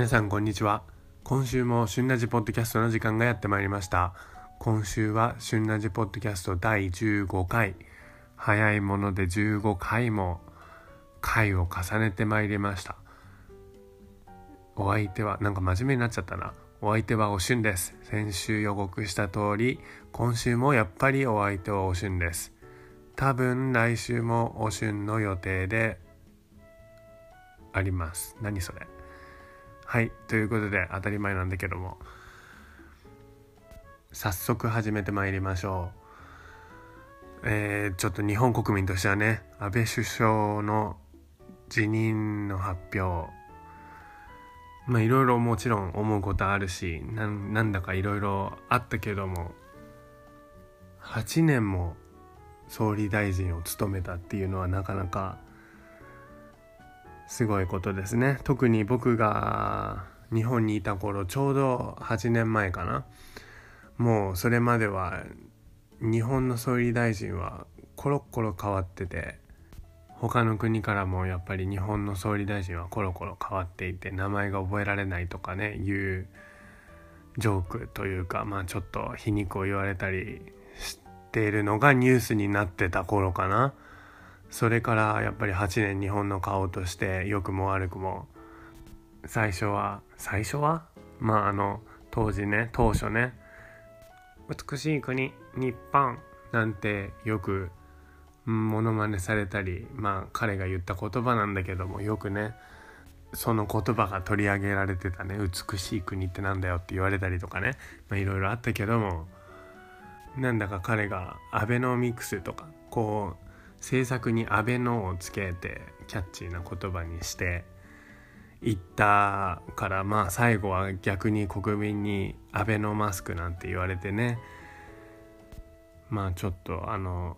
皆さんこんにちは。今週も旬ラジポッドキャストの時間がやってまいりました。今週は旬ラジポッドキャスト第15回。早いもので15回も回を重ねてまいりました。お相手はなんか真面目になっちゃったな。お相手はおしゅんです。先週予告した通り今週もやっぱりお相手はおしゅんです。多分来週もおしゅんの予定であります。何それ？はいということで当たり前なんだけども。早速始めてまいりましょう。えー、ちょっと日本国民としてはね安倍首相の辞任の発表。まあいろいろもちろん思うことあるしなんだかいろいろあったけども8年も総理大臣を務めたっていうのはなかなかすごいことですね。特に僕が日本にいた頃ちょうど8年前かな。もうそれまでは日本の総理大臣はコロッコロ変わってて他の国からもやっぱり日本の総理大臣はコロコロ変わっていて名前が覚えられないとかねいうジョークというかまあちょっと皮肉を言われたりしているのがニュースになってた頃かな。それからやっぱり8年日本の顔として良くも悪くも最初は最初は？まああの当時ね当初ね美しい国日本なんてよくモノマネされたりまあ彼が言った言葉なんだけどもよくねその言葉が取り上げられてたね。美しい国ってなんだよって言われたりとかね。いろいろあったけどもなんだか彼がアベノミクスとかこう制作に「アベノ」をつけてキャッチーな言葉にしていったからまあ最後は逆に国民に「アベノマスク」なんて言われてねまあちょっとあの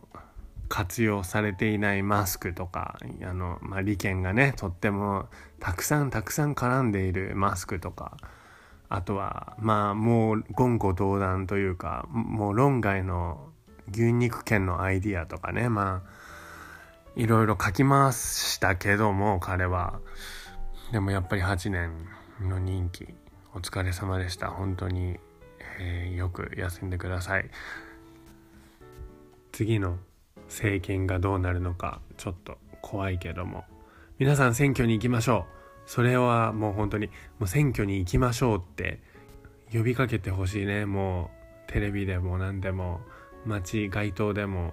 活用されていないマスクとかあの、まあ、利権がねとってもたくさんたくさん絡んでいるマスクとかあとはまあもう言語道断というかもう論外の牛肉券のアイディアとかねまあいろいろ書きましたけども彼は。でもやっぱり8年の任期お疲れ様でした。本当に、えー、よく休んでください。次の政権がどうなるのかちょっと怖いけども。皆さん選挙に行きましょう。それはもう本当にもう選挙に行きましょうって呼びかけてほしいね。もうテレビでも何でも街街頭でも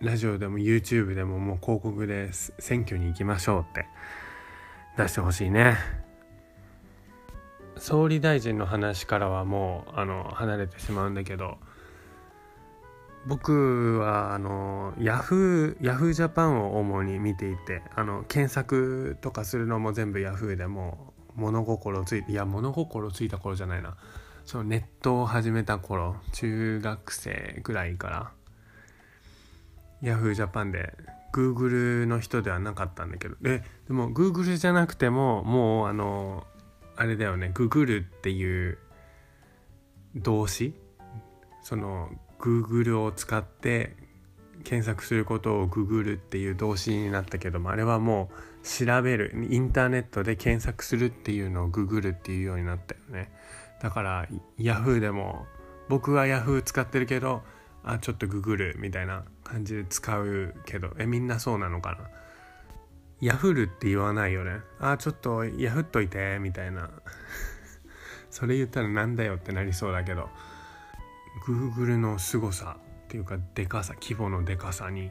ラジオでも YouTube でももう広告で選挙に行きましょうって出してほしいね。総理大臣の話からはもうあの離れてしまうんだけど僕はあのヤフーヤフージャパンを主に見ていてあの検索とかするのも全部ヤフーでも物心ついていや物心ついた頃じゃないな。そのネットを始めた頃中学生ぐらいからヤフージャパンで。Google の人ではなかったんだけど。ででも Google じゃなくてももうあのあれだよね。Google っていう動詞？その Google を使って検索することを Google っていう動詞になったけどもあれはもう調べる。インターネットで検索するっていうのを Google っていうようになったよね。だから Yahoo でも僕は Yahoo 使ってるけどあちょっとググるみたいな感じで使うけど。えみんなそうなのかな？ヤフルって言わないよね？あちょっとヤフっといてみたいな。それ言ったらなんだよってなりそうだけど。Google の凄さっていうかでかさ規模のでかさに、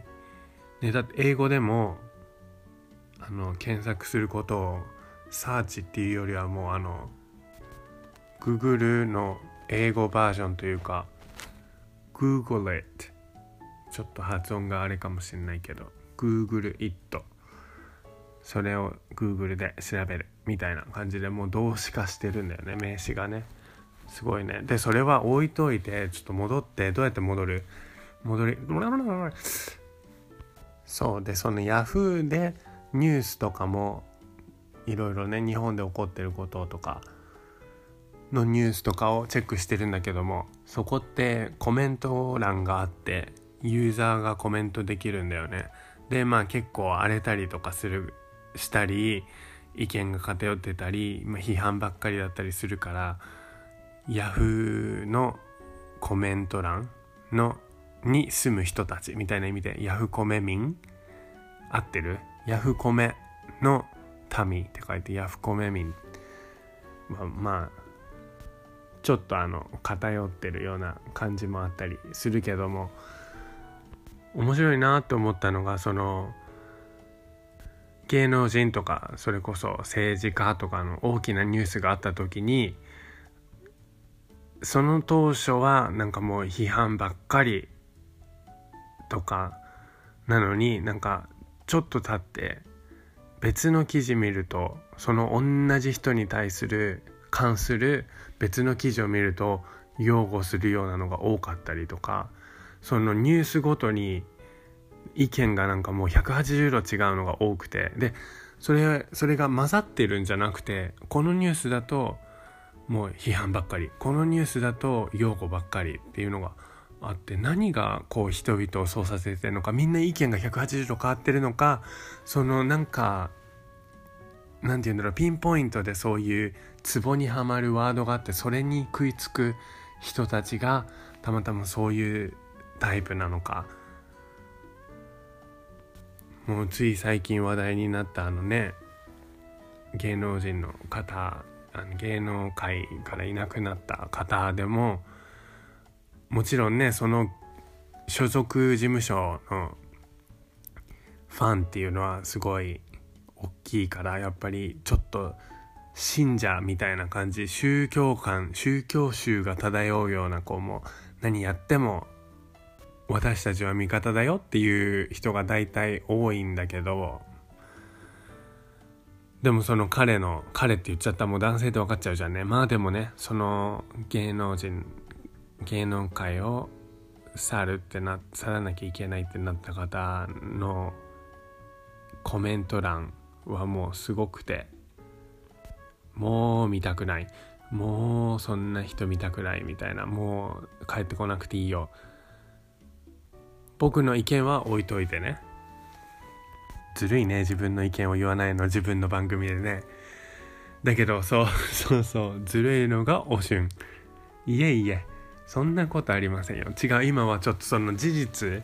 ね、だって英語でもあの検索することをサーチっていうよりはもうあの Google の英語バージョンというか Google it ちょっと発音があれかもしれないけど。Google it それを Google で調べるみたいな感じでもう動詞化してるんだよね。名詞がね。すごいね。でそれは置いといてちょっと戻ってどうやって戻る？戻りそう。でその Yahoo でニュースとかもいろいろね日本で起こってることとかのニュースとかをチェックしてるんだけどもそこってコメント欄があってユーザーがコメントできるんだよね。でまあ結構荒れたりとかするしたり意見が偏ってたり、まあ、批判ばっかりだったりするからヤフーのコメント欄のに住む人たちみたいな意味でヤフコメ民合ってる？ヤフコメの民って書いてヤフコメ民。まあ、まあ、ちょっとあの偏ってるような感じもあったりするけども面白いなと思ったのがその芸能人とかそれこそ政治家とかの大きなニュースがあった時にその当初はなんかもう批判ばっかりとかなのになんかちょっと経って別の記事見るとその同じ人に対する関する別の記事を見ると擁護するようなのが多かったりとかそのニュースごとに意見がなんかもう180度違うのが多くて。でそれそれが混ざってるんじゃなくてこのニュースだともう批判ばっかり。このニュースだと擁護ばっかりっていうのがあって何がこう人々をそうさせてるのかみんな意見が180度変わってるのかそのなんかなんて言うんだろうピンポイントでそういうツボにはまるワードがあってそれに食いつく人たちがたまたまそういうタイプなのか。もうつい最近話題になったあのね芸能人の方あの芸能界からいなくなった方でももちろんねその所属事務所のファンっていうのはすごい大きいからやっぱりちょっと信者みたいな感じ宗教観宗教宗が漂うような子も何やっても私たちは味方だよっていう人が大体多いんだけどでもその彼の彼って言っちゃったらもう男性って分かっちゃうじゃんね。まあでもねその芸能人芸能界を去るってな去らなきゃいけないってなった方のコメント欄はもうすごくてもう見たくない。もうそんな人見たくないみたいな。もう帰ってこなくていいよ。僕の意見は置いといてね。ずるいね。自分の意見を言わないの。自分の番組でね。だけどそう そうそう。ずるいのがおしゅんいえいえ。そんなことありませんよ。違う。今はちょっとその事実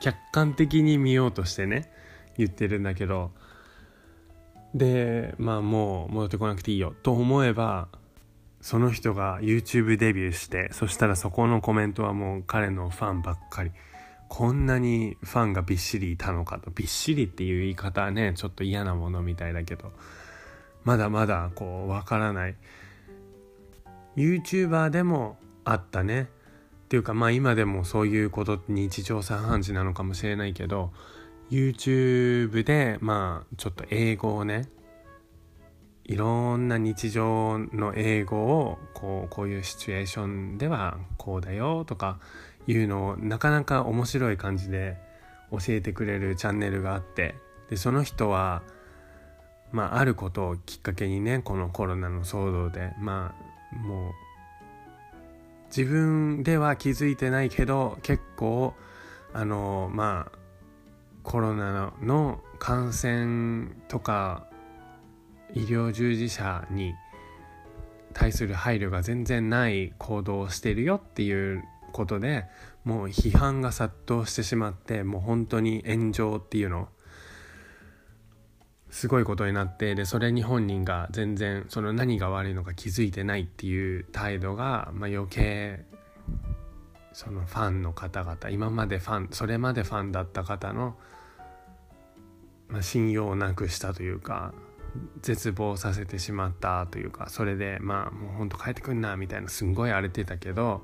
客観的に見ようとしてね。言ってるんだけど。でまあもう戻ってこなくていいよと思えばその人が YouTube デビューしてそしたらそこのコメントはもう彼のファンばっかり。こんなにファンがびっしりいたのかと。びっしりっていう言い方はねちょっと嫌なものみたいだけど。まだまだこうわからない。YouTuber でもあったね。っていうかまあ今でもそういうこと日常茶飯事なのかもしれないけど YouTube でまあちょっと英語をねいろんな日常の英語をこうこういうシチュエーションではこうだよとかいうのをなかなか面白い感じで教えてくれるチャンネルがあってでその人は、まあ、あることをきっかけにねこのコロナの騒動でまあもう自分では気づいてないけど結構あのまあコロナの感染とか医療従事者に対する配慮が全然ない行動をしてるよっていうことでもう批判が殺到してしまってもう本当に炎上っていうのすごいことになってでそれに本人が全然その何が悪いのか気づいてないっていう態度が、まあ、余計そのファンの方々今までファンそれまでファンだった方の、まあ、信用をなくしたというか絶望させてしまったというかそれでまあもうほんと帰ってくんなみたいなすんごい荒れてたけど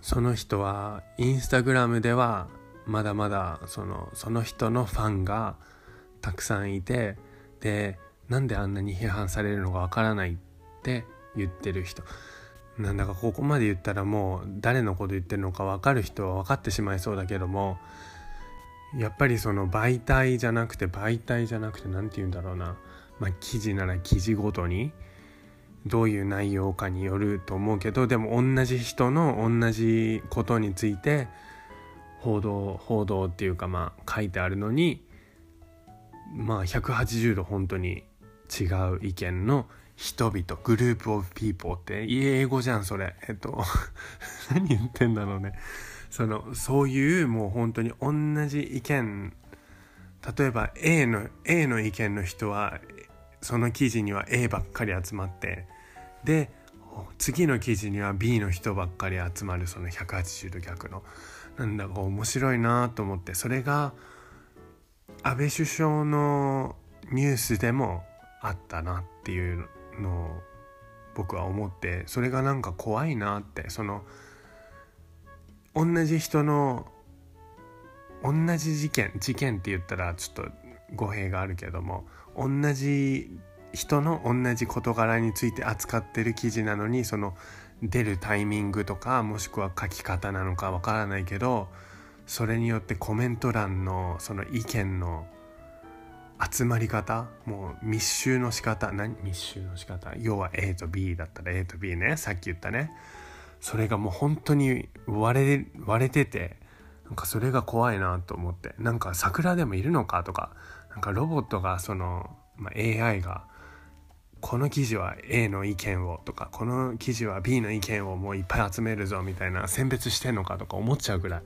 その人はインスタグラムではまだまだそのその人のファンがたくさんいてでなんであんなに批判されるのかわからないって言ってる人。なんだかここまで言ったらもう誰のこと言ってるのか分かる人は分かってしまいそうだけどもやっぱりその媒体じゃなくて媒体じゃなくて何て言うんだろうな、まあ、記事なら記事ごとにどういう内容かによると思うけどでも同じ人の同じことについて報道報道っていうかまあ書いてあるのにまあ180度本当に違う意見の人々グループオブピーポーって英語じゃんそれ。えっと 何言ってんだろうね。そのそういうもう本当に同じ意見。例えば A の A の意見の人はその記事には A ばっかり集まってで次の記事には B の人ばっかり集まるその180度逆の。なんだか面白いなと思ってそれが安倍首相のニュースでもあったなっていうのを僕は思ってそれがなんか怖いなってその同じ人の同じ事件事件って言ったらちょっと語弊があるけども同じ人の同じ事柄について扱ってる記事なのにその出るタイミングとかもしくは書き方なのかわからないけどそれによってコメント欄のその意見の集まり方もう密集の仕方何？密集の仕方？要は A と B だったら A と B ね。さっき言ったね。それがもう本当に割れ割れててなんかそれが怖いなと思ってなんか桜でもいるのかとかなんかロボットがその、まあ、AI がこの記事は A の意見をとかこの記事は B の意見をもういっぱい集めるぞみたいな選別してんのかとか思っちゃうぐらい。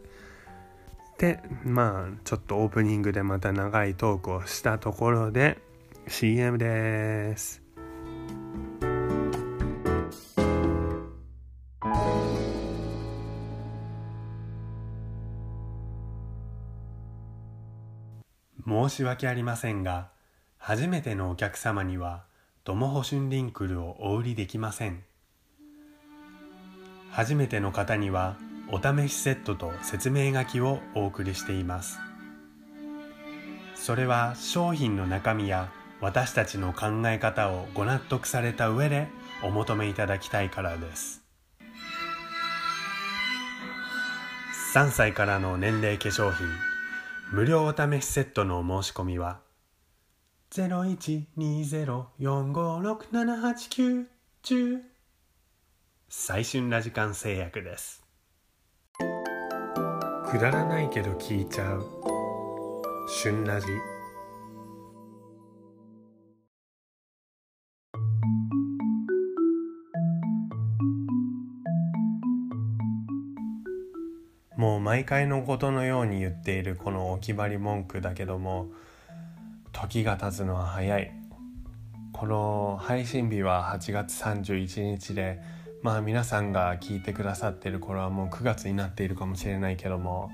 でまあちょっとオープニングでまた長いトークをしたところで CM です。申し訳ありませんが初めてのお客様にはドモホシュンリンクルをお売りできません。初めての方にはお試しセットと説明書きをお送りしています。それは商品の中身や私たちの考え方をご納得された上でお求めいただきたいからです。3歳からの年齢化粧品。無料お試しセットのお申し込みは0120456789最春ラジカン製薬です。くだらないけど聞いちゃう。旬ラジ。もう毎回のことのように言っているこのお決まり文句だけども時が経つのは早い。この配信日は8月31日でまあ皆さんが聞いてくださってる頃はもう9月になっているかもしれないけども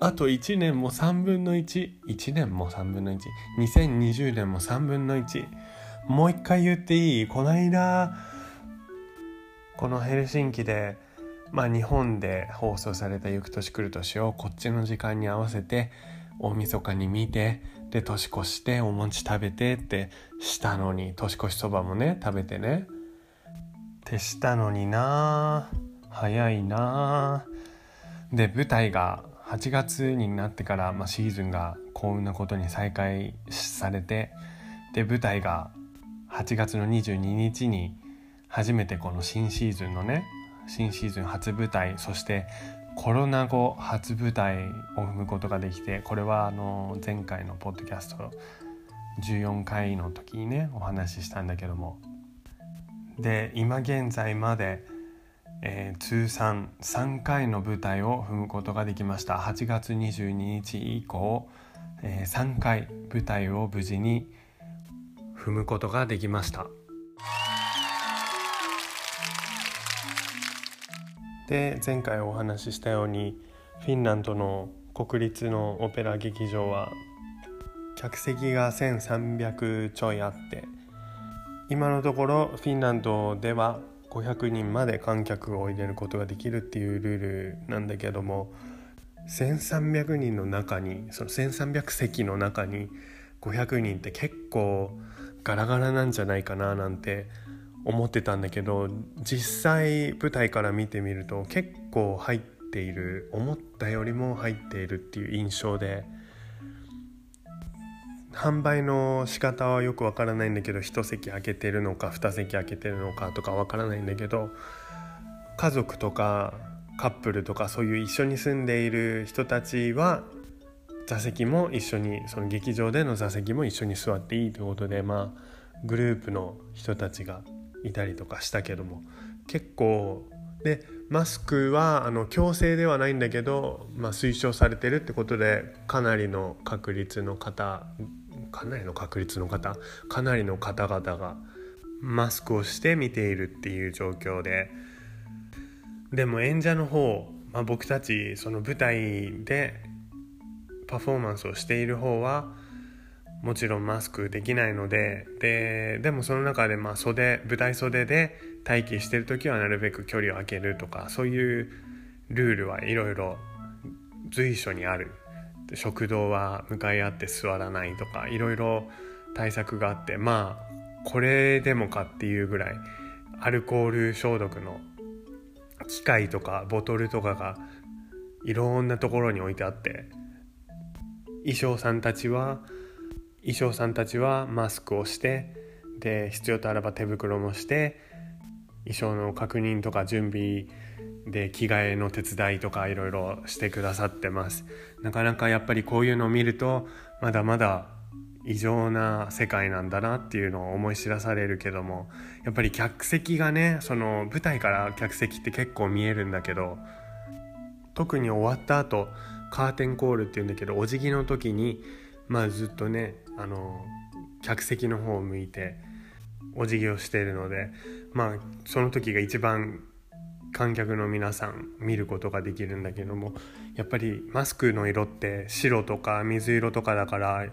あと1年も3分の11年も3分の12020年も3分の1もう一回言っていい？この間このヘルシンキでまあ日本で放送された「ゆく年来る年」をこっちの時間に合わせて大晦日に見てで年越してお餅食べてってしたのに年越しそばもね食べてね。ってしたのにな早いなで舞台が8月になってから、まあ、シーズンが幸運なことに再開されてで舞台が8月の22日に初めてこの新シーズンのね新シーズン初舞台そしてコロナ後初舞台を踏むことができてこれはあの前回のポッドキャスト14回の時にねお話ししたんだけどもで今現在まで、えー、通算3回の舞台を踏むことができました8月22日以降、えー、3回舞台を無事に踏むことができました。で前回お話ししたようにフィンランドの国立のオペラ劇場は客席が1300ちょいあって今のところフィンランドでは500人まで観客を入れることができるっていうルールなんだけども1300人の中にその1300席の中に500人って結構ガラガラなんじゃないかななんて思ってたんだけど実際舞台から見てみると結構入っている思ったよりも入っているっていう印象で販売の仕方はよくわからないんだけど1席空けてるのか2席空けてるのかとかわからないんだけど家族とかカップルとかそういう一緒に住んでいる人たちは座席も一緒にその劇場での座席も一緒に座っていいということでまあグループの人たちがいたりとかしたけども結構でマスクはあの強制ではないんだけど、まあ、推奨されてるってことでかなりの確率の方かなりの確率の方かなりの方々がマスクをして見ているっていう状況ででも演者の方、まあ、僕たちその舞台でパフォーマンスをしている方はもちろんマスクできないのでででもその中でまあ袖舞台袖で待機してる時はなるべく距離を空けるとかそういうルールはいろいろ随所にある。食堂は向かい合って座らないとかいろいろ対策があってまあこれでもかっていうぐらいアルコール消毒の機械とかボトルとかがいろんなところに置いてあって衣装さんたちは衣装さんたちはマスクをしてで必要とあれば手袋もして衣装の確認とか準備で着替えの手伝いとかいろいろしてくださってます。なかなかやっぱりこういうのを見るとまだまだ異常な世界なんだなっていうのを思い知らされるけどもやっぱり客席がねその舞台から客席って結構見えるんだけど特に終わった後カーテンコールっていうんだけどお辞儀の時にまあずっとねあの客席の方を向いてお辞儀をしているのでまあその時が一番観客の皆さん見ることができるんだけどもやっぱりマスクの色って白とか水色とかだから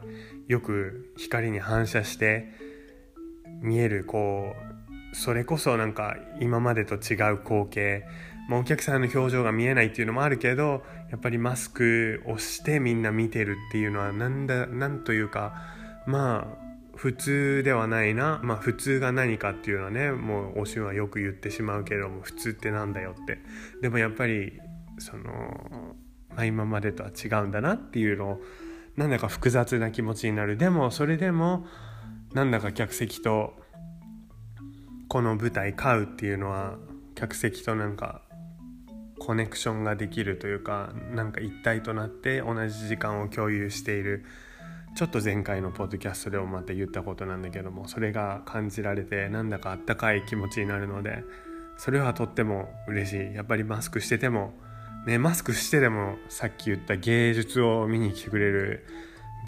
よく光に反射して見えるこうそれこそなんか今までと違う光景、まあ、お客さんの表情が見えないっていうのもあるけどやっぱりマスクをしてみんな見てるっていうのはなんだなんというかまあ普通ではないな。まあ普通が何かっていうのはねもうおしんはよく言ってしまうけども普通ってなんだよって。でもやっぱりその、まあ、今までとは違うんだなっていうのをなんだか複雑な気持ちになる。でもそれでもなんだか客席とこの舞台買うっていうのは客席となんかコネクションができるというかなんか一体となって同じ時間を共有している。ちょっと前回のポッドキャストでもまた言ったことなんだけどもそれが感じられてなんだかあったかい気持ちになるのでそれはとっても嬉しい。やっぱりマスクしててもねマスクしてでもさっき言った芸術を見に来てくれる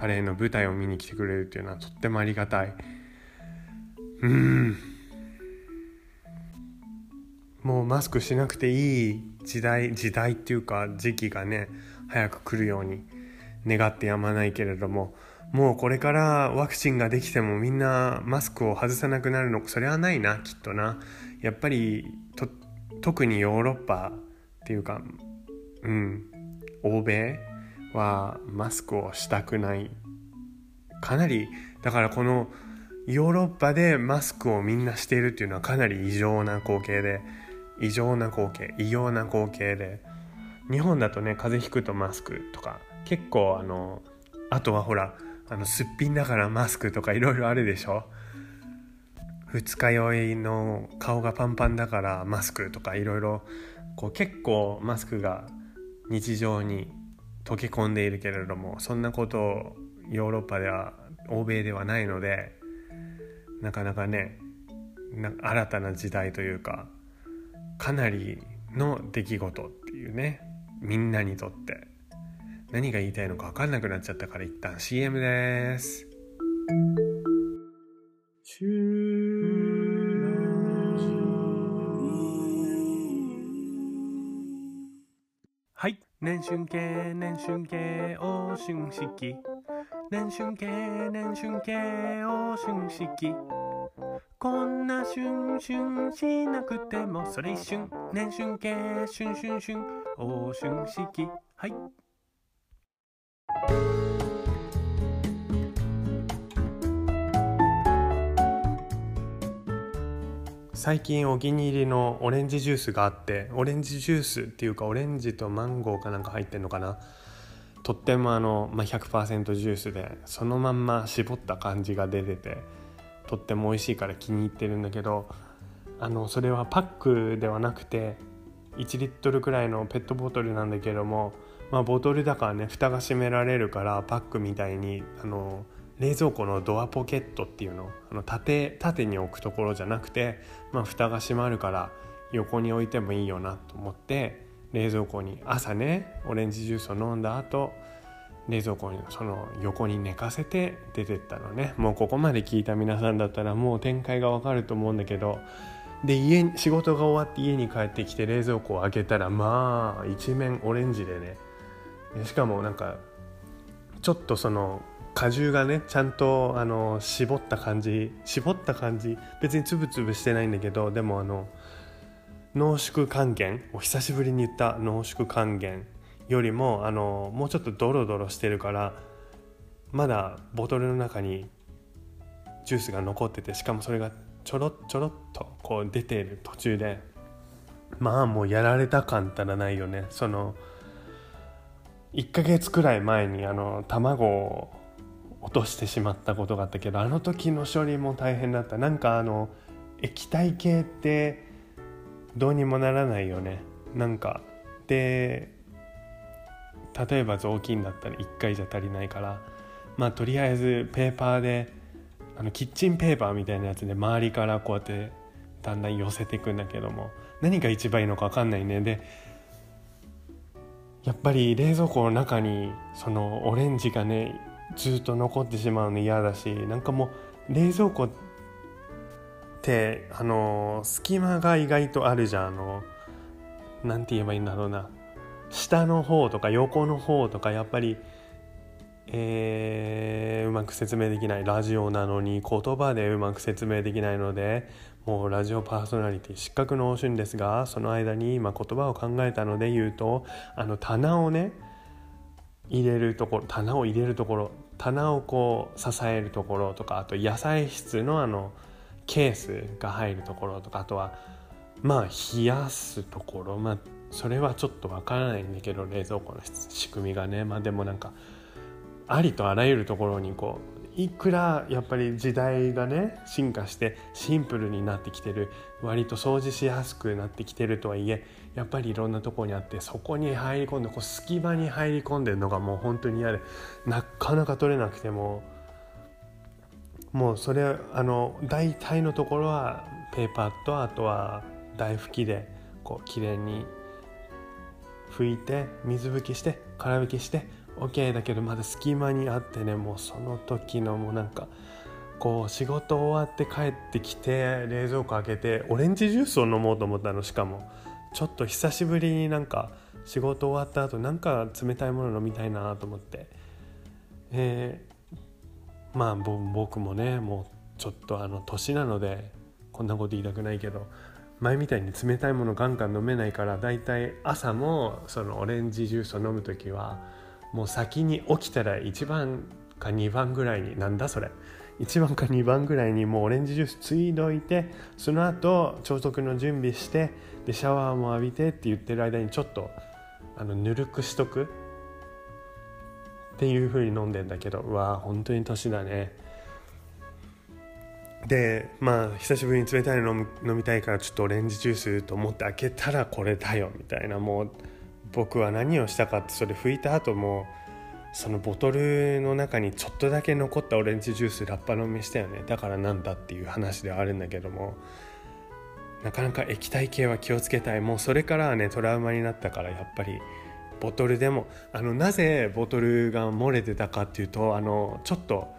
バレエの舞台を見に来てくれるっていうのはとってもありがたい。うん。もうマスクしなくていい時代時代っていうか時期がね早く来るように願ってやまないけれどももうこれからワクチンができてもみんなマスクを外さなくなるのそれはないなきっとな。やっぱり特にヨーロッパっていうかうん欧米はマスクをしたくない。かなりだからこのヨーロッパでマスクをみんなしているっていうのはかなり異常な光景で異常な光景異様な光景で日本だとね風邪ひくとマスクとか結構あのあとはほらあのすっぴんだからマスクとかいろいろあるでしょ？二日酔いの顔がパンパンだからマスクとかいろいろこう結構マスクが日常に溶け込んでいるけれどもそんなことをヨーロッパでは欧米ではないのでなかなかね新たな時代というかかなりの出来事っていうねみんなにとって何が言いたいのか分かんなくなっちゃったから一旦 CM です。はい。年春系、年春系、お春式。年春系、年春系、お春式。こんな春春しなくてもそれ一瞬。年春系、春春春、お春式。はい。最近お気に入りのオレンジジュースがあってオレンジジュースっていうかオレンジとマンゴーかなんか入ってんのかな？とってもあの、まあ、100%ジュースでそのまんま絞った感じが出ててとっても美味しいから気に入ってるんだけどあのそれはパックではなくて1リットルくらいのペットボトルなんだけども、まあ、ボトルだからね蓋が閉められるからパックみたいにあの冷蔵庫のドアポケットっていうのあの縦縦に置くところじゃなくて、まあ、蓋が閉まるから横に置いてもいいよなと思って冷蔵庫に朝ねオレンジジュースを飲んだ後冷蔵庫にその横に寝かせて出てったのね。もうここまで聞いた皆さんだったらもう展開がわかると思うんだけどで家仕事が終わって家に帰ってきて冷蔵庫を開けたらまあ一面オレンジでね。しかもなんかちょっとその果汁がねちゃんとあの絞った感じ絞った感じ別につぶつぶしてないんだけどでもあの濃縮還元。お久しぶりに言った濃縮還元よりもあのもうちょっとドロドロしてるからまだボトルの中にジュースが残っててしかもそれがちょろちょろっとこう出ている途中でまあもうやられた感たらないよね。その1ヶ月くらい前にあの卵を落としてしまったことがあったけどあの時の処理も大変だった。なんかあの液体系ってどうにもならないよね。なんか。で例えば雑巾だったら1回じゃ足りないから。まあとりあえずペーパーであのキッチンペーパーみたいなやつで周りからこうやってだんだん寄せていくんだけども。何が一番いいのか分かんないね。でやっぱり冷蔵庫の中にそのオレンジがねずっと残ってしまうの嫌だしなんかもう冷蔵庫ってあの隙間が意外とあるじゃん。あのなんて言えばいいんだろうな。下の方とか横の方とかやっぱり、えー、うまく説明できない。ラジオなのに言葉でうまく説明できないのでもうラジオパーソナリティ失格の応酬ですがその間に今言葉を考えたので言うとあの棚をね入れるところ棚を入れるところ棚をこう支えるところとかあと野菜室のあのケースが入るところとかあとはまあ冷やすところ。まあそれはちょっとわからないんだけど冷蔵庫の仕組みがね。まあでもなんかありとあらゆるところにこういくらやっぱり時代がね進化してシンプルになってきてる。割と掃除しやすくなってきてるとはいえやっぱりいろんなとこにあってそこに入り込んでこう隙間に入り込んでるのがもう本当に嫌でなかなか取れなくてももうそれあの大体のところはペーパーとあとは台拭きでこう綺麗に拭いて水拭きして空拭きして OK だけどまだ隙間にあってねもうその時のもうなんかこう仕事終わって帰ってきて冷蔵庫開けてオレンジジュースを飲もうと思ったの。しかもちょっと久しぶりになんか仕事終わった後なんか冷たいもの飲みたいなと思って、えー、まあ僕もねもうちょっとあの年なのでこんなこと言いたくないけど前みたいに冷たいものガンガン飲めないからだいたい朝もそのオレンジジュースを飲む時はもう先に起きたら1番か2番ぐらいになんだそれ1番か2番ぐらいにもうオレンジジュースついどいてその後朝食の準備してでシャワーも浴びてって言ってる間にちょっとあのぬるくしとく。っていう風に飲んでんだけどうわ本当に年だね。でまあ久しぶりに冷たいの飲みたいからちょっとオレンジジュースと思って開けたらこれだよみたいなもう僕は何をしたかってそれ拭いた後もそのボトルの中にちょっとだけ残ったオレンジジュースラッパ飲みしたよね。だからなんだっていう話ではあるんだけどもなかなか液体系は気をつけたい。もうそれからはねトラウマになったからやっぱりボトルでもあのなぜボトルが漏れてたかっていうとあのちょっと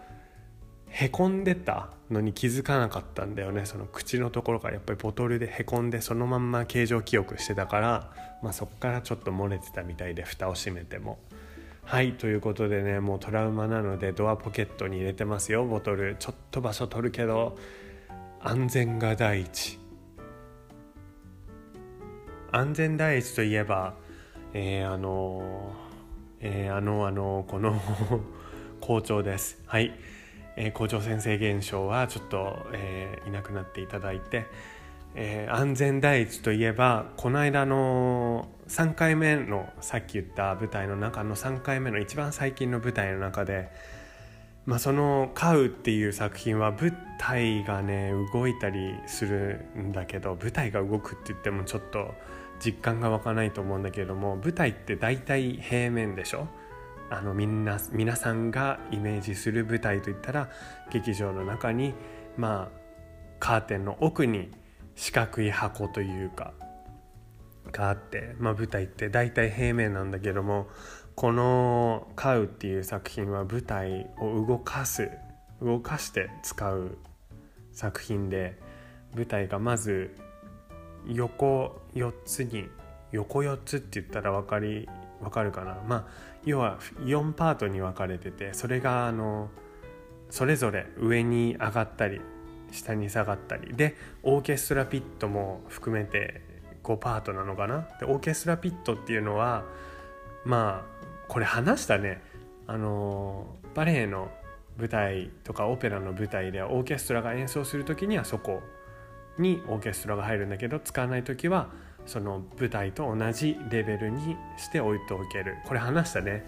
へこんでたのに気づかなかったんだよね。その口のところからやっぱりボトルでへこんでそのまんま形状記憶してたから、まあ、そこからちょっと漏れてたみたいで蓋を閉めても。はいということでねもうトラウマなのでドアポケットに入れてますよ。ボトルちょっと場所取るけど安全が第一。安全第一といえばえー、あのえー、あのあのこの 校長です。はい。えー、校長先生現象はちょっと、えー、いなくなっていただいて、えー、安全第一といえばこの間の3回目のさっき言った舞台の中の3回目の一番最近の舞台の中で、まあ、その「飼う」っていう作品は舞台がね動いたりするんだけど舞台が動くって言ってもちょっと実感が湧かないと思うんだけれども舞台って大体平面でしょ？あのみんな皆さんがイメージする舞台といったら劇場の中にまあカーテンの奥に四角い箱というかがあって、まあ、舞台って大体平面なんだけどもこの「飼う」っていう作品は舞台を動かす動かして使う作品で舞台がまず横4つに横4つって言ったら分かり分かるかな？まあ要は4パートに分かれててそれがあのそれぞれ上に上がったり下に下がったり。でオーケストラピットも含めて5パートなのかな？でオーケストラピットっていうのはまあこれ話したね。あのバレエの舞台とかオペラの舞台ではオーケストラが演奏する時にはそこにオーケストラが入るんだけど使わない時はその舞台と同じレベルにして置いておける。これ話したね。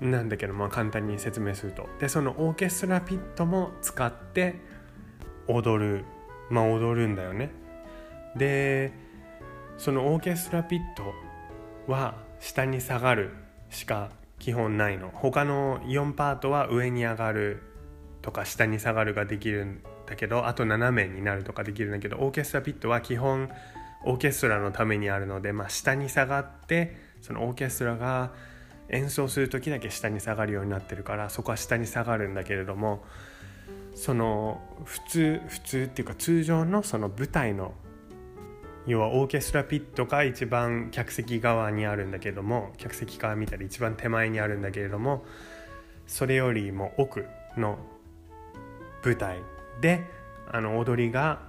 なんだけどまあ簡単に説明すると。でそのオーケストラピットも使って踊る。まあ踊るんだよね。でそのオーケストラピットは下に下がるしか基本ないの。他の4パートは上に上がるとか下に下がるができるだけどあと斜めになるとかできるんだけどオーケストラピットは基本オーケストラのためにあるので、まあ、下に下がってそのオーケストラが演奏する時だけ下に下がるようになってるからそこは下に下がるんだけれどもその普通普通っていうか通常のその舞台の要はオーケストラピットが一番客席側にあるんだけども客席側見たら一番手前にあるんだけれどもそれよりも奥の舞台であの踊りが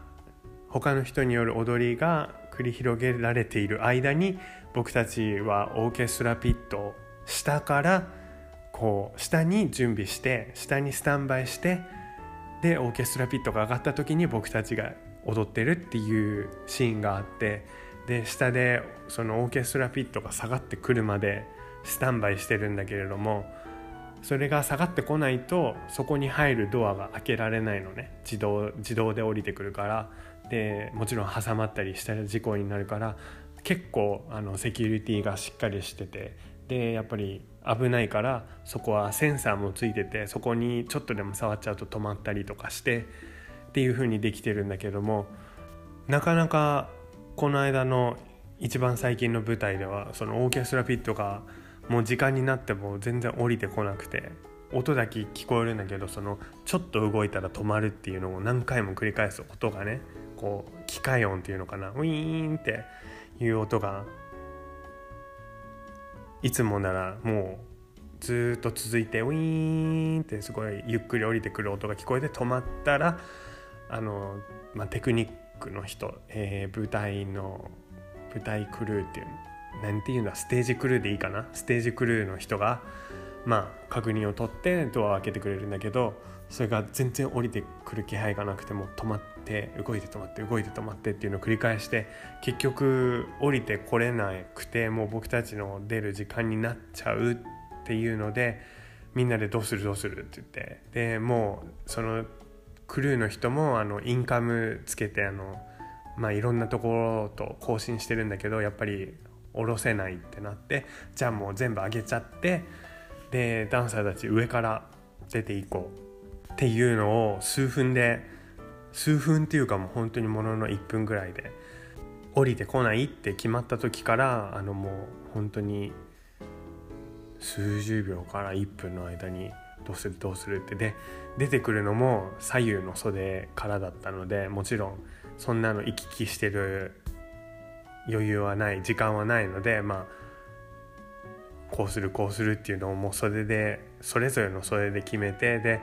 他の人による踊りが繰り広げられている間に僕たちはオーケストラピットを下からこう下に準備して下にスタンバイしてでオーケストラピットが上がった時に僕たちが踊ってるっていうシーンがあってで下でそのオーケストラピットが下がってくるまでスタンバイしてるんだけれどもそれが下がってこないとそこに入るドアが開けられないのね。自動自動で降りてくるから。でもちろん挟まったりしたら事故になるから。結構あのセキュリティがしっかりしてて。でやっぱり危ないからそこはセンサーもついててそこにちょっとでも触っちゃうと止まったりとかしてっていう風にできてるんだけどもなかなかこの間の一番最近の舞台ではそのオーケストラピットがもう時間になっても全然降りてこなくて音だけ聞こえるんだけどそのちょっと動いたら止まるっていうのを何回も繰り返す音がねこう機械音っていうのかなウィーンっていう音がいつもならもうずっと続いてウィーンってすごいゆっくり降りてくる音が聞こえて止まったらあの、まあ、テクニックの人、えー、舞台の舞台クルーっていう何て言うんだステージクルーでいいかな？ステージクルーの人がまあ確認を取ってドアを開けてくれるんだけどそれが全然降りてくる気配がなくても止まって動いて止まって動いて止まってっていうのを繰り返して結局降りてこれなくてもう僕たちの出る時間になっちゃうっていうのでみんなでどうするどうするって言って。でもうそのクルーの人もあのインカムつけてあの、まあ、いろんなところと更新してるんだけどやっぱり下ろせないってなってじゃあもう全部上げちゃってでダンサーたち上から出ていこうっていうのを数分で数分っていうかもう本当にものの1分ぐらいで降りてこないって決まった時からあのもう本当に数十秒から1分の間にどうするどうするってで出てくるのも左右の袖からだったのでもちろんそんなの行き来してる余裕はない時間はないのでまあこうするこうするっていうのをもう袖でそれぞれの袖で決めてで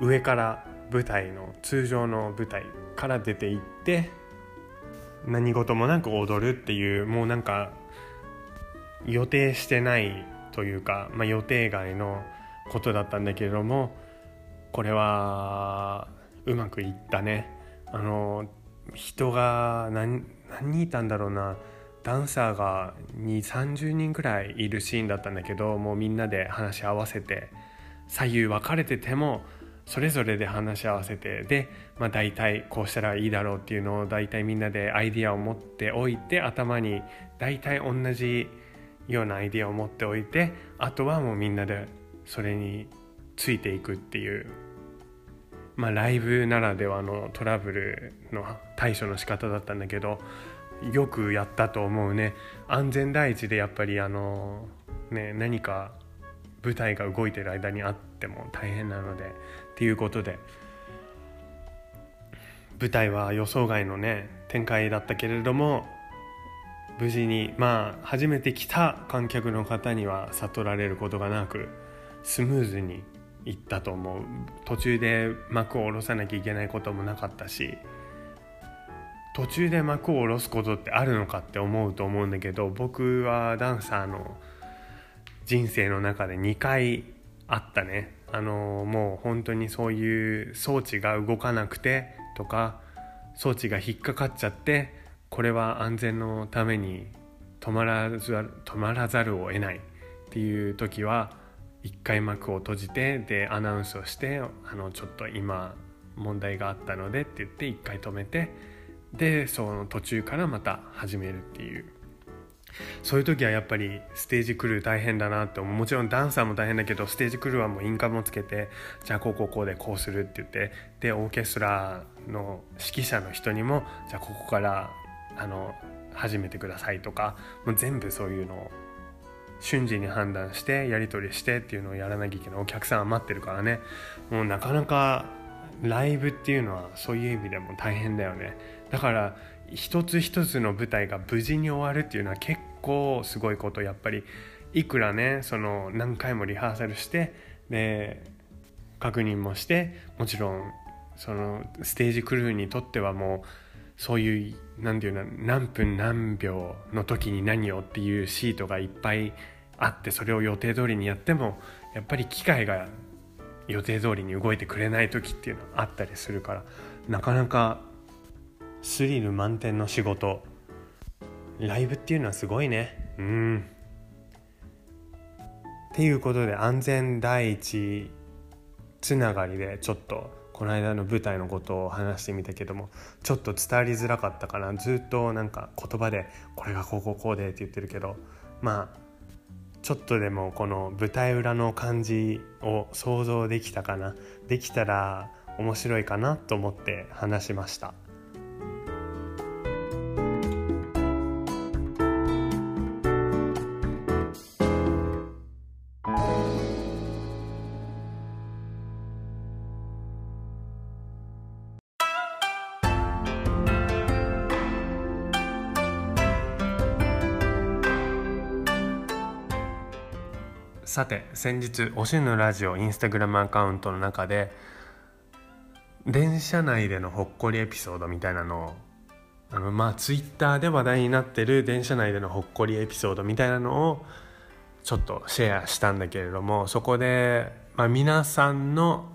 上から舞台の通常の舞台から出ていって何事もなく踊るっていうもうなんか予定してないというか、まあ、予定外のことだったんだけれどもこれはうまくいったね。あの人が何何人いたんだろうな。ダンサーが2 3 0人くらいいるシーンだったんだけどもうみんなで話し合わせて左右分かれててもそれぞれで話し合わせてで、まあ、大体こうしたらいいだろうっていうのを大体みんなでアイディアを持っておいて頭に大体同じようなアイディアを持っておいてあとはもうみんなでそれについていくっていう。まあライブならではのトラブルの対処の仕方だったんだけどよくやったと思うね。安全第一でやっぱりあのね何か舞台が動いてる間にあっても大変なのでっていうことで舞台は予想外のね展開だったけれども無事にまあ初めて来た観客の方には悟られることがなくスムーズにいったと思う。途中で幕を下ろさなきゃいけないこともなかったし途中で幕を下ろすことってあるのかって思うと思うんだけど僕はダンサーの人生の中で2回あったね。あのもう本当にそういう装置が動かなくてとか装置が引っかかっちゃってこれは安全のために止まら止まらざるを得ないっていう時は一回幕を閉じてでアナウンスをしてあのちょっと今問題があったのでって言って一回止めてでその途中からまた始めるっていう。そういう時はやっぱりステージクルー大変だなってもちろんダンサーも大変だけどステージクルーはもうインカムをつけてじゃあこうこうこうでこうするって言ってでオーケストラの指揮者の人にもじゃあここからあの始めてくださいとかもう全部そういうのを瞬時に判断してやり取りしてっていうのをやらなきゃいけない。お客さんは待ってるからね。もうなかなかライブっていうのはそういう意味でも大変だよね。だから一つ一つの舞台が無事に終わるっていうのは結構すごいこと。やっぱりいくらねその何回もリハーサルしてで確認もしてもちろんそのステージクルーにとってはもうそういう何て言うの何分何秒の時に何をっていうシートがいっぱいあってそれを予定通りにやってもやっぱり機械が予定通りに動いてくれない時っていうのはあったりするからなかなかスリル満点の仕事ライブっていうのはすごいね。うん。っていうことで安全第一つながりでちょっとこの間の舞台のことを話してみたけどもちょっと伝わりづらかったかなずっとなんか言葉でこれがこうこうこうでって言ってるけどまあちょっとでもこの舞台裏の感じを想像できたかなできたら面白いかなと思って話しました。さて先日おしのラジオインスタグラムアカウントの中で電車内でのほっこりエピソードみたいなのをあのまあツイッターで話題になってる電車内でのほっこりエピソードみたいなのをちょっとシェアしたんだけれどもそこで、まあ、皆さんの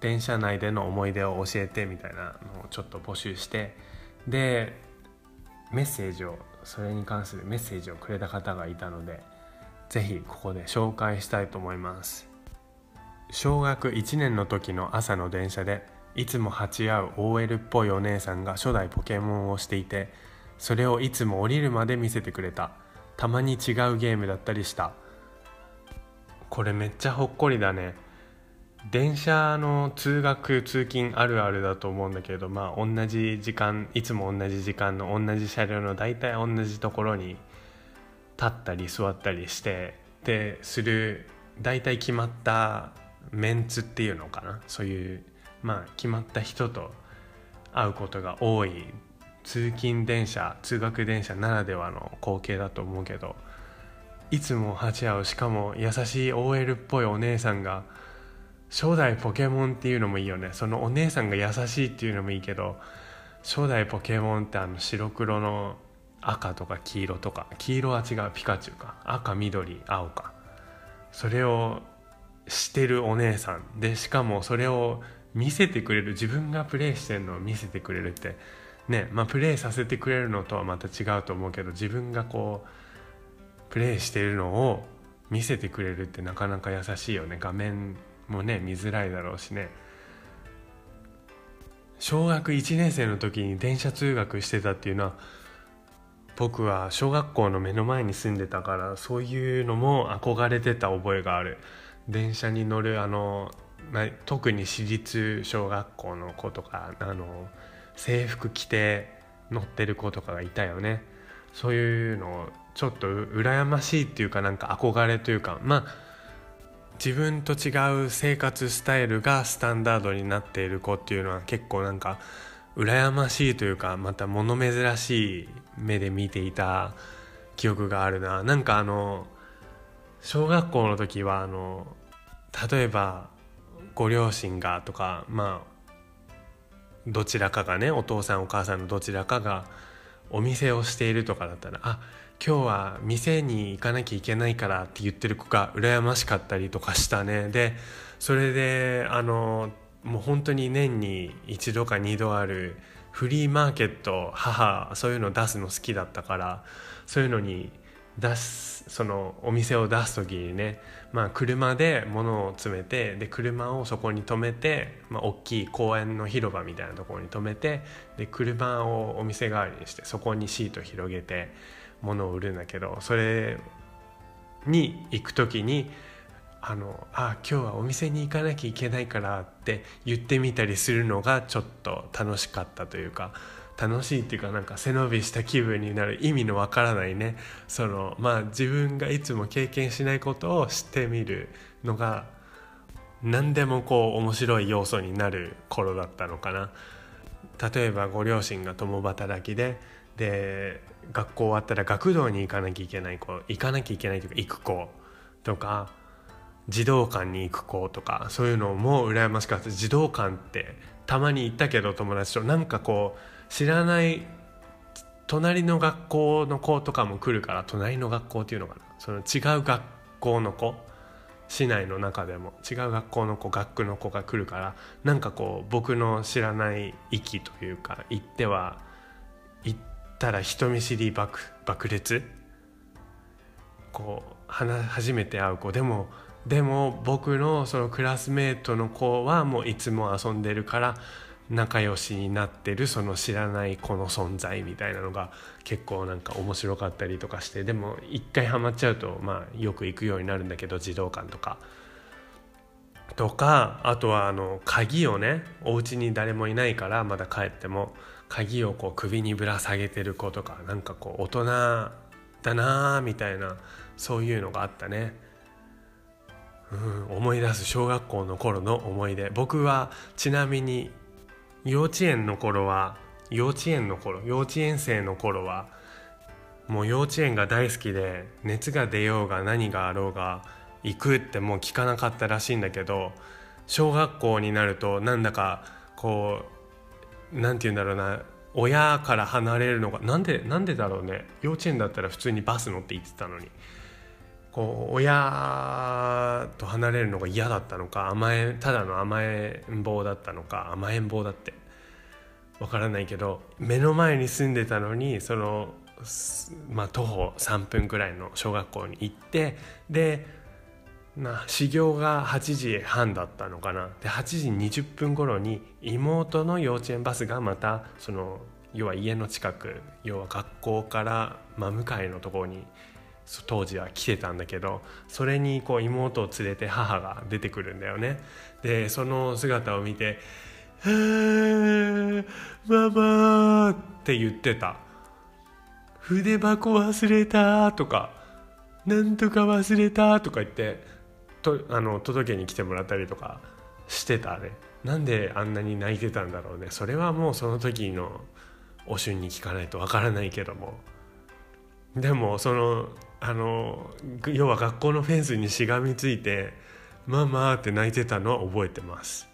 電車内での思い出を教えてみたいなのをちょっと募集してでメッセージをそれに関するメッセージをくれた方がいたのでぜひここで紹介したいと思います。小学1年の時の朝の電車でいつも鉢合う OL っぽいお姉さんが初代ポケモンをしていてそれをいつも降りるまで見せてくれた。たまに違うゲームだったりした。これめっちゃほっこりだね。電車の通学通勤あるあるだと思うんだけどまあ同じ時間いつも同じ時間の同じ車両の大体同じところに立ったり座ったりしてでする大体決まったメンツっていうのかな？そういうまあ決まった人と会うことが多い。通勤電車通学電車ならではの光景だと思うけどいつも鉢合うしかも優しい OL っぽいお姉さんが初代ポケモンっていうのもいいよね。そのお姉さんが優しいっていうのもいいけど初代ポケモンってあの白黒の赤とか黄色とか黄色は違うピカチュウか。赤緑青か。それをしてるお姉さんでしかもそれを見せてくれる自分がプレイしてるのを見せてくれるってねまあプレイさせてくれるのとはまた違うと思うけど自分がこうプレイしてるのを見せてくれるってなかなか優しいよね。画面もね見づらいだろうしね。小学1年生の時に電車通学してたっていうのは僕は小学校の目の前に住んでたからそういうのも憧れてた覚えがある。電車に乗るあの、特に私立小学校の子とかあの制服着て乗ってる子とかがいたよね。そういうのちょっと羨ましいっていうかなんか憧れというかまあ自分と違う生活スタイルがスタンダードになっている子っていうのは結構なんか羨ましいというかまた物珍しい目で見ていた記憶があるな。なんかあの小学校の時はあの例えばご両親がとかまあどちらかがねお父さんお母さんのどちらかがお店をしているとかだったらあ今日は店に行かなきゃいけないからって言ってる子が羨ましかったりとかしたね。でそれであのもう本当に年に一度か二度あるフリーマーケット母そういうの出すの好きだったからそういうのに出すそのお店を出す時にね、まあ、車で物を詰めてで車をそこに止めて、まあ、大きい公園の広場みたいなところに止めてで車をお店代わりにしてそこにシート広げて物を売るんだけどそれに行く時にあのあ今日はお店に行かなきゃいけないからって言ってみたりするのがちょっと楽しかったというか楽しいっていうかなんか背伸びした気分になる意味のわからないね。そのまあ自分がいつも経験しないことを知ってみるのが何でもこう面白い要素になる頃だったのかな。例えばご両親が共働きでで学校終わったら学童に行かなきゃいけない子行かなきゃいけないというか行く子とか児童館に行く子とかそういうのも羨ましかった。児童館ってたまに行ったけど友達となんかこう知らない隣の学校の子とかも来るから隣の学校っていうのかな？その違う学校の子市内の中でも違う学校の子学区の子が来るからなんかこう僕の知らない域というか行っては行ったら人見知り爆爆裂？こう初めて会う子。でもでも僕のそのクラスメートの子はもういつも遊んでるから仲良しになってるその知らない子の存在みたいなのが結構なんか面白かったりとかしてでも一回ハマっちゃうとまあよく行くようになるんだけど児童館とか。とかあとはあの鍵をねお家に誰もいないからまだ帰っても鍵をこう首にぶら下げてる子とかなんかこう大人だなーみたいなそういうのがあったね、うん、思い出す小学校の頃の思い出。僕はちなみに幼稚園の頃は幼稚園の頃幼稚園生の頃はもう幼稚園が大好きで熱が出ようが何があろうが行くってもう聞かなかったらしいんだけど小学校になるとなんだかこう何て言うんだろうな親から離れるのがなんでなんでだろうね。幼稚園だったら普通にバス乗って行ってたのに。こう親と離れるのが嫌だったのか甘えただの甘えん坊だったのか甘えん坊だって。わからないけど目の前に住んでたのにそのまあ徒歩3分ぐらいの小学校に行ってでな始業が8時半だったのかな。で8時20分頃に妹の幼稚園バスがまたその要は家の近く要は学校から真向かいのところに当時は来てたんだけどそれにこう妹を連れて母が出てくるんだよね。でその姿を見て「はあママ」って言ってた「筆箱忘れた」とか「なんとか忘れた」とか言ってとあの届けに来てもらったりとかしてたね。なんであんなに泣いてたんだろうね。それはもうその時のおしゅんに聞かないとわからないけども。でもそのあの要は学校のフェンスにしがみついて「ママ」って泣いてたのは覚えてます。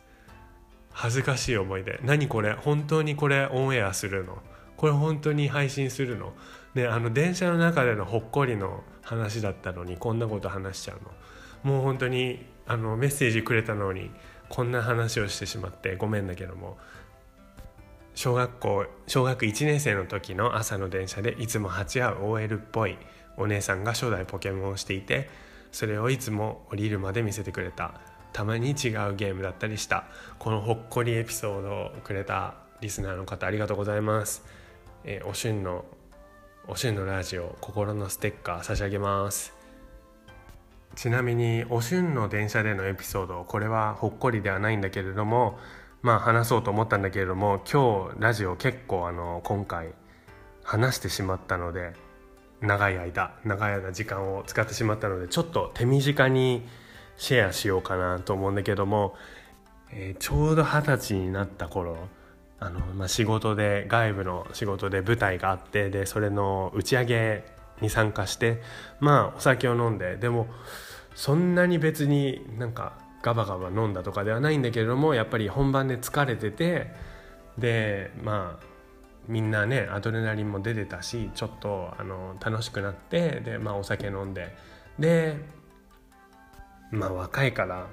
恥ずかしい思い出。何これ？本当にこれオンエアするの？これ本当に配信するの？ねあの電車の中でのほっこりの話だったのにこんなこと話しちゃうの？もう本当にあのメッセージくれたのにこんな話をしてしまってごめんだけども小学校小学1年生の時の朝の電車でいつも鉢合う OL っぽい。お姉さんが初代ポケモンをしていてそれをいつも降りるまで見せてくれた。たまに違うゲームだったりした。このほっこりエピソードをくれたリスナーの方ありがとうございます、えー、おしゅんのおしゅんのラジオ心のステッカー差し上げます。ちなみにおしゅんの電車でのエピソードこれはほっこりではないんだけれどもまあ話そうと思ったんだけれども今日ラジオ結構あの今回話してしまったので長い間長い間時間を使ってしまったのでちょっと手短にシェアしようかなと思うんだけども、えー、ちょうど二十歳になった頃あの、まあ、仕事で外部の仕事で舞台があってでそれの打ち上げに参加してまあお酒を飲んででもそんなに別になんかガバガバ飲んだとかではないんだけれどもやっぱり本番で疲れててでまあみんなねアドレナリンも出てたしちょっとあの楽しくなってで、まあ、お酒飲んで。でまあ若いから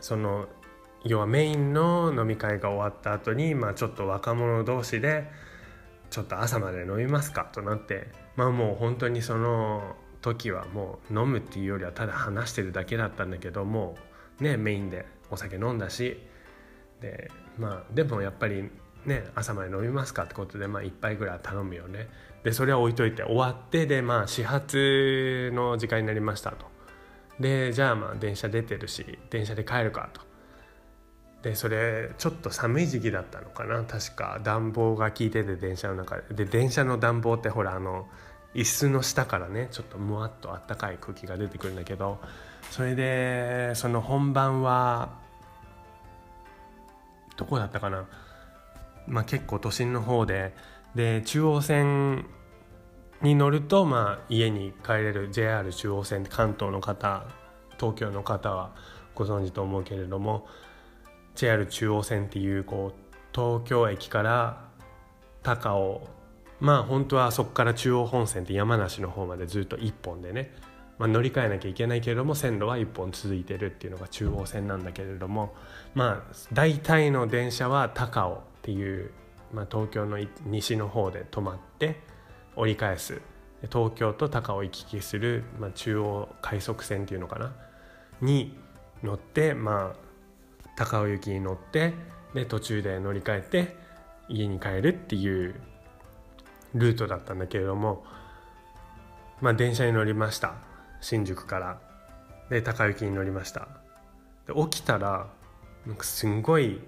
その要はメインの飲み会が終わった後にまあちょっと若者同士でちょっと朝まで飲みますかとなって。まあもう本当にその時はもう飲むっていうよりはただ話してるだけだったんだけどもねメインでお酒飲んだし。でまあでもやっぱりね朝まで飲みますかってことでまあ1杯ぐらい頼むよね。でそれは置いといて終わってでまあ始発の時間になりましたと。でじゃあまあ電車出てるし電車で帰るかと。でそれちょっと寒い時期だったのかな。確か暖房が効いてて電車の中で。で電車の暖房ってほらあの椅子の下からねちょっとむわっとあったかい空気が出てくるんだけどそれでその本番はどこだったかな、まあ、結構都心の方でで中央線に乗ると、まあ、家に帰れる JR 中央線関東の方東京の方はご存知と思うけれども JR 中央線っていうこう東京駅から高尾まあ本当はそこから中央本線って山梨の方までずっと1本でね、まあ、乗り換えなきゃいけないけれども線路は1本続いてるっていうのが中央線なんだけれどもまあ大体の電車は高尾っていう、まあ、東京の西の方で止まって折り返す。東京と高尾行き来する、まあ、中央快速線っていうのかな？に乗ってまあ高尾行きに乗ってで途中で乗り換えて家に帰るっていうルートだったんだけれどもまあ電車に乗りました。新宿から。で高行きに乗りました。で起きたらなんかすんごい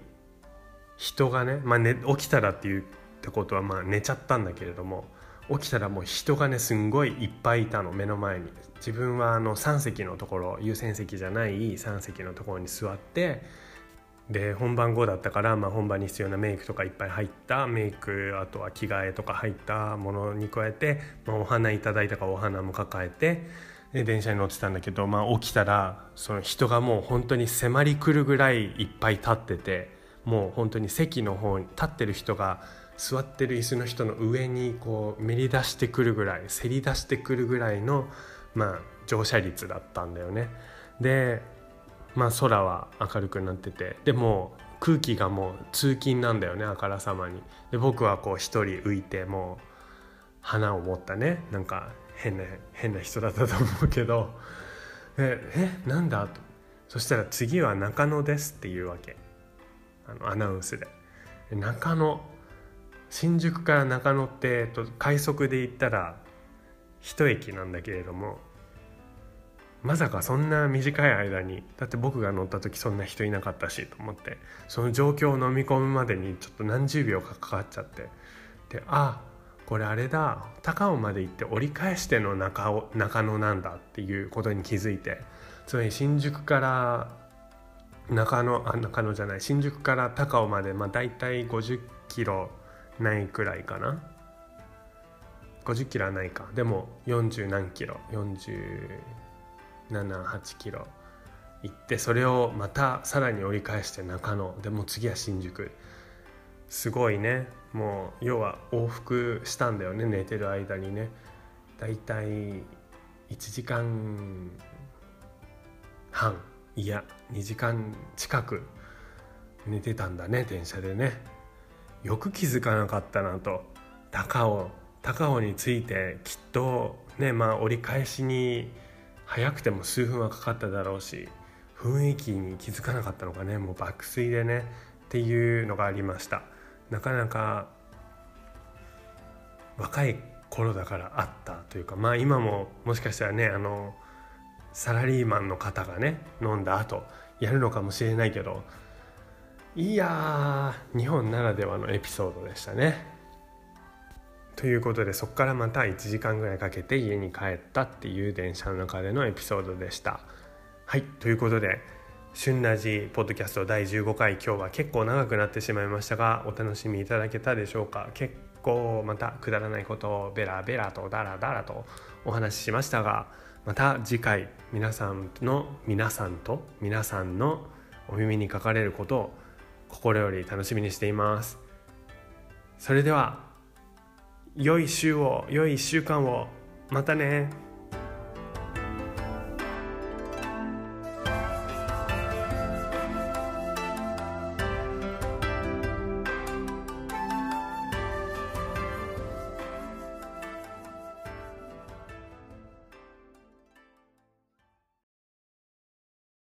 人がね,、まあね、起きたらっていうってことはまあ寝ちゃったんだけれども起きたらもう人がねすんごいいっぱいいたの目の前に。自分はあの3席のところ優先席じゃない3席のところに座ってで本番後だったから、まあ、本番に必要なメイクとかいっぱい入ったメイクあとは着替えとか入ったものに加えて、まあ、お花いただいたかお花も抱えてで電車に乗ってたんだけど、まあ、起きたらその人がもう本当に迫りくるぐらいいっぱい立っててもう本当に席の方に立ってる人が座ってる椅子の人の上にこうめり出してくるぐらいせり出してくるぐらいの、まあ、乗車率だったんだよね。でまあ空は明るくなっててでも空気がもう通勤なんだよねあからさまに。で僕はこう一人浮いてもう花を持ったねなんか変な変な人だったと思うけど。ええなんだ？と。そしたら次は中野ですっていうわけ。あのアナウンスで。中野新宿から中野って、えっと、快速で行ったら一駅なんだけれどもまさかそんな短い間にだって僕が乗った時そんな人いなかったしと思ってその状況を飲み込むまでにちょっと何十秒かかかっちゃってであこれあれだ高尾まで行って折り返しての中尾中野なんだっていうことに気づいてつまり新宿から中野あ中野じゃない新宿から高尾までまあ大体50キロないくらいかな。50キロはないか。でも40何キロ478キロ行ってそれをまたさらに折り返して中野。でも次は新宿。すごいね。もう要は往復したんだよね寝てる間にね。だいたい1時間半いや2時間近く寝てたんだね電車でね。よく気づかなかったなと。高尾高尾に着いてきっとねまあ折り返しに早くても数分はかかっただろうし雰囲気に気づかなかったのかねもう爆睡でねっていうのがありました。なかなか若い頃だからあったというかまあ今ももしかしたらねあのサラリーマンの方がね飲んだ後やるのかもしれないけどいや日本ならではのエピソードでしたね。ということでそこからまた1時間ぐらいかけて家に帰ったっていう電車の中でのエピソードでした。はいということで「旬ラジポッドキャスト第15回」今日は結構長くなってしまいましたがお楽しみいただけたでしょうか？結構またくだらないことをベラベラとダラダラとお話ししましたがまた次回皆さんの皆さんと皆さんのお耳にかかれることを心より楽しみにしています。それでは良い週を良い1週間をまたね。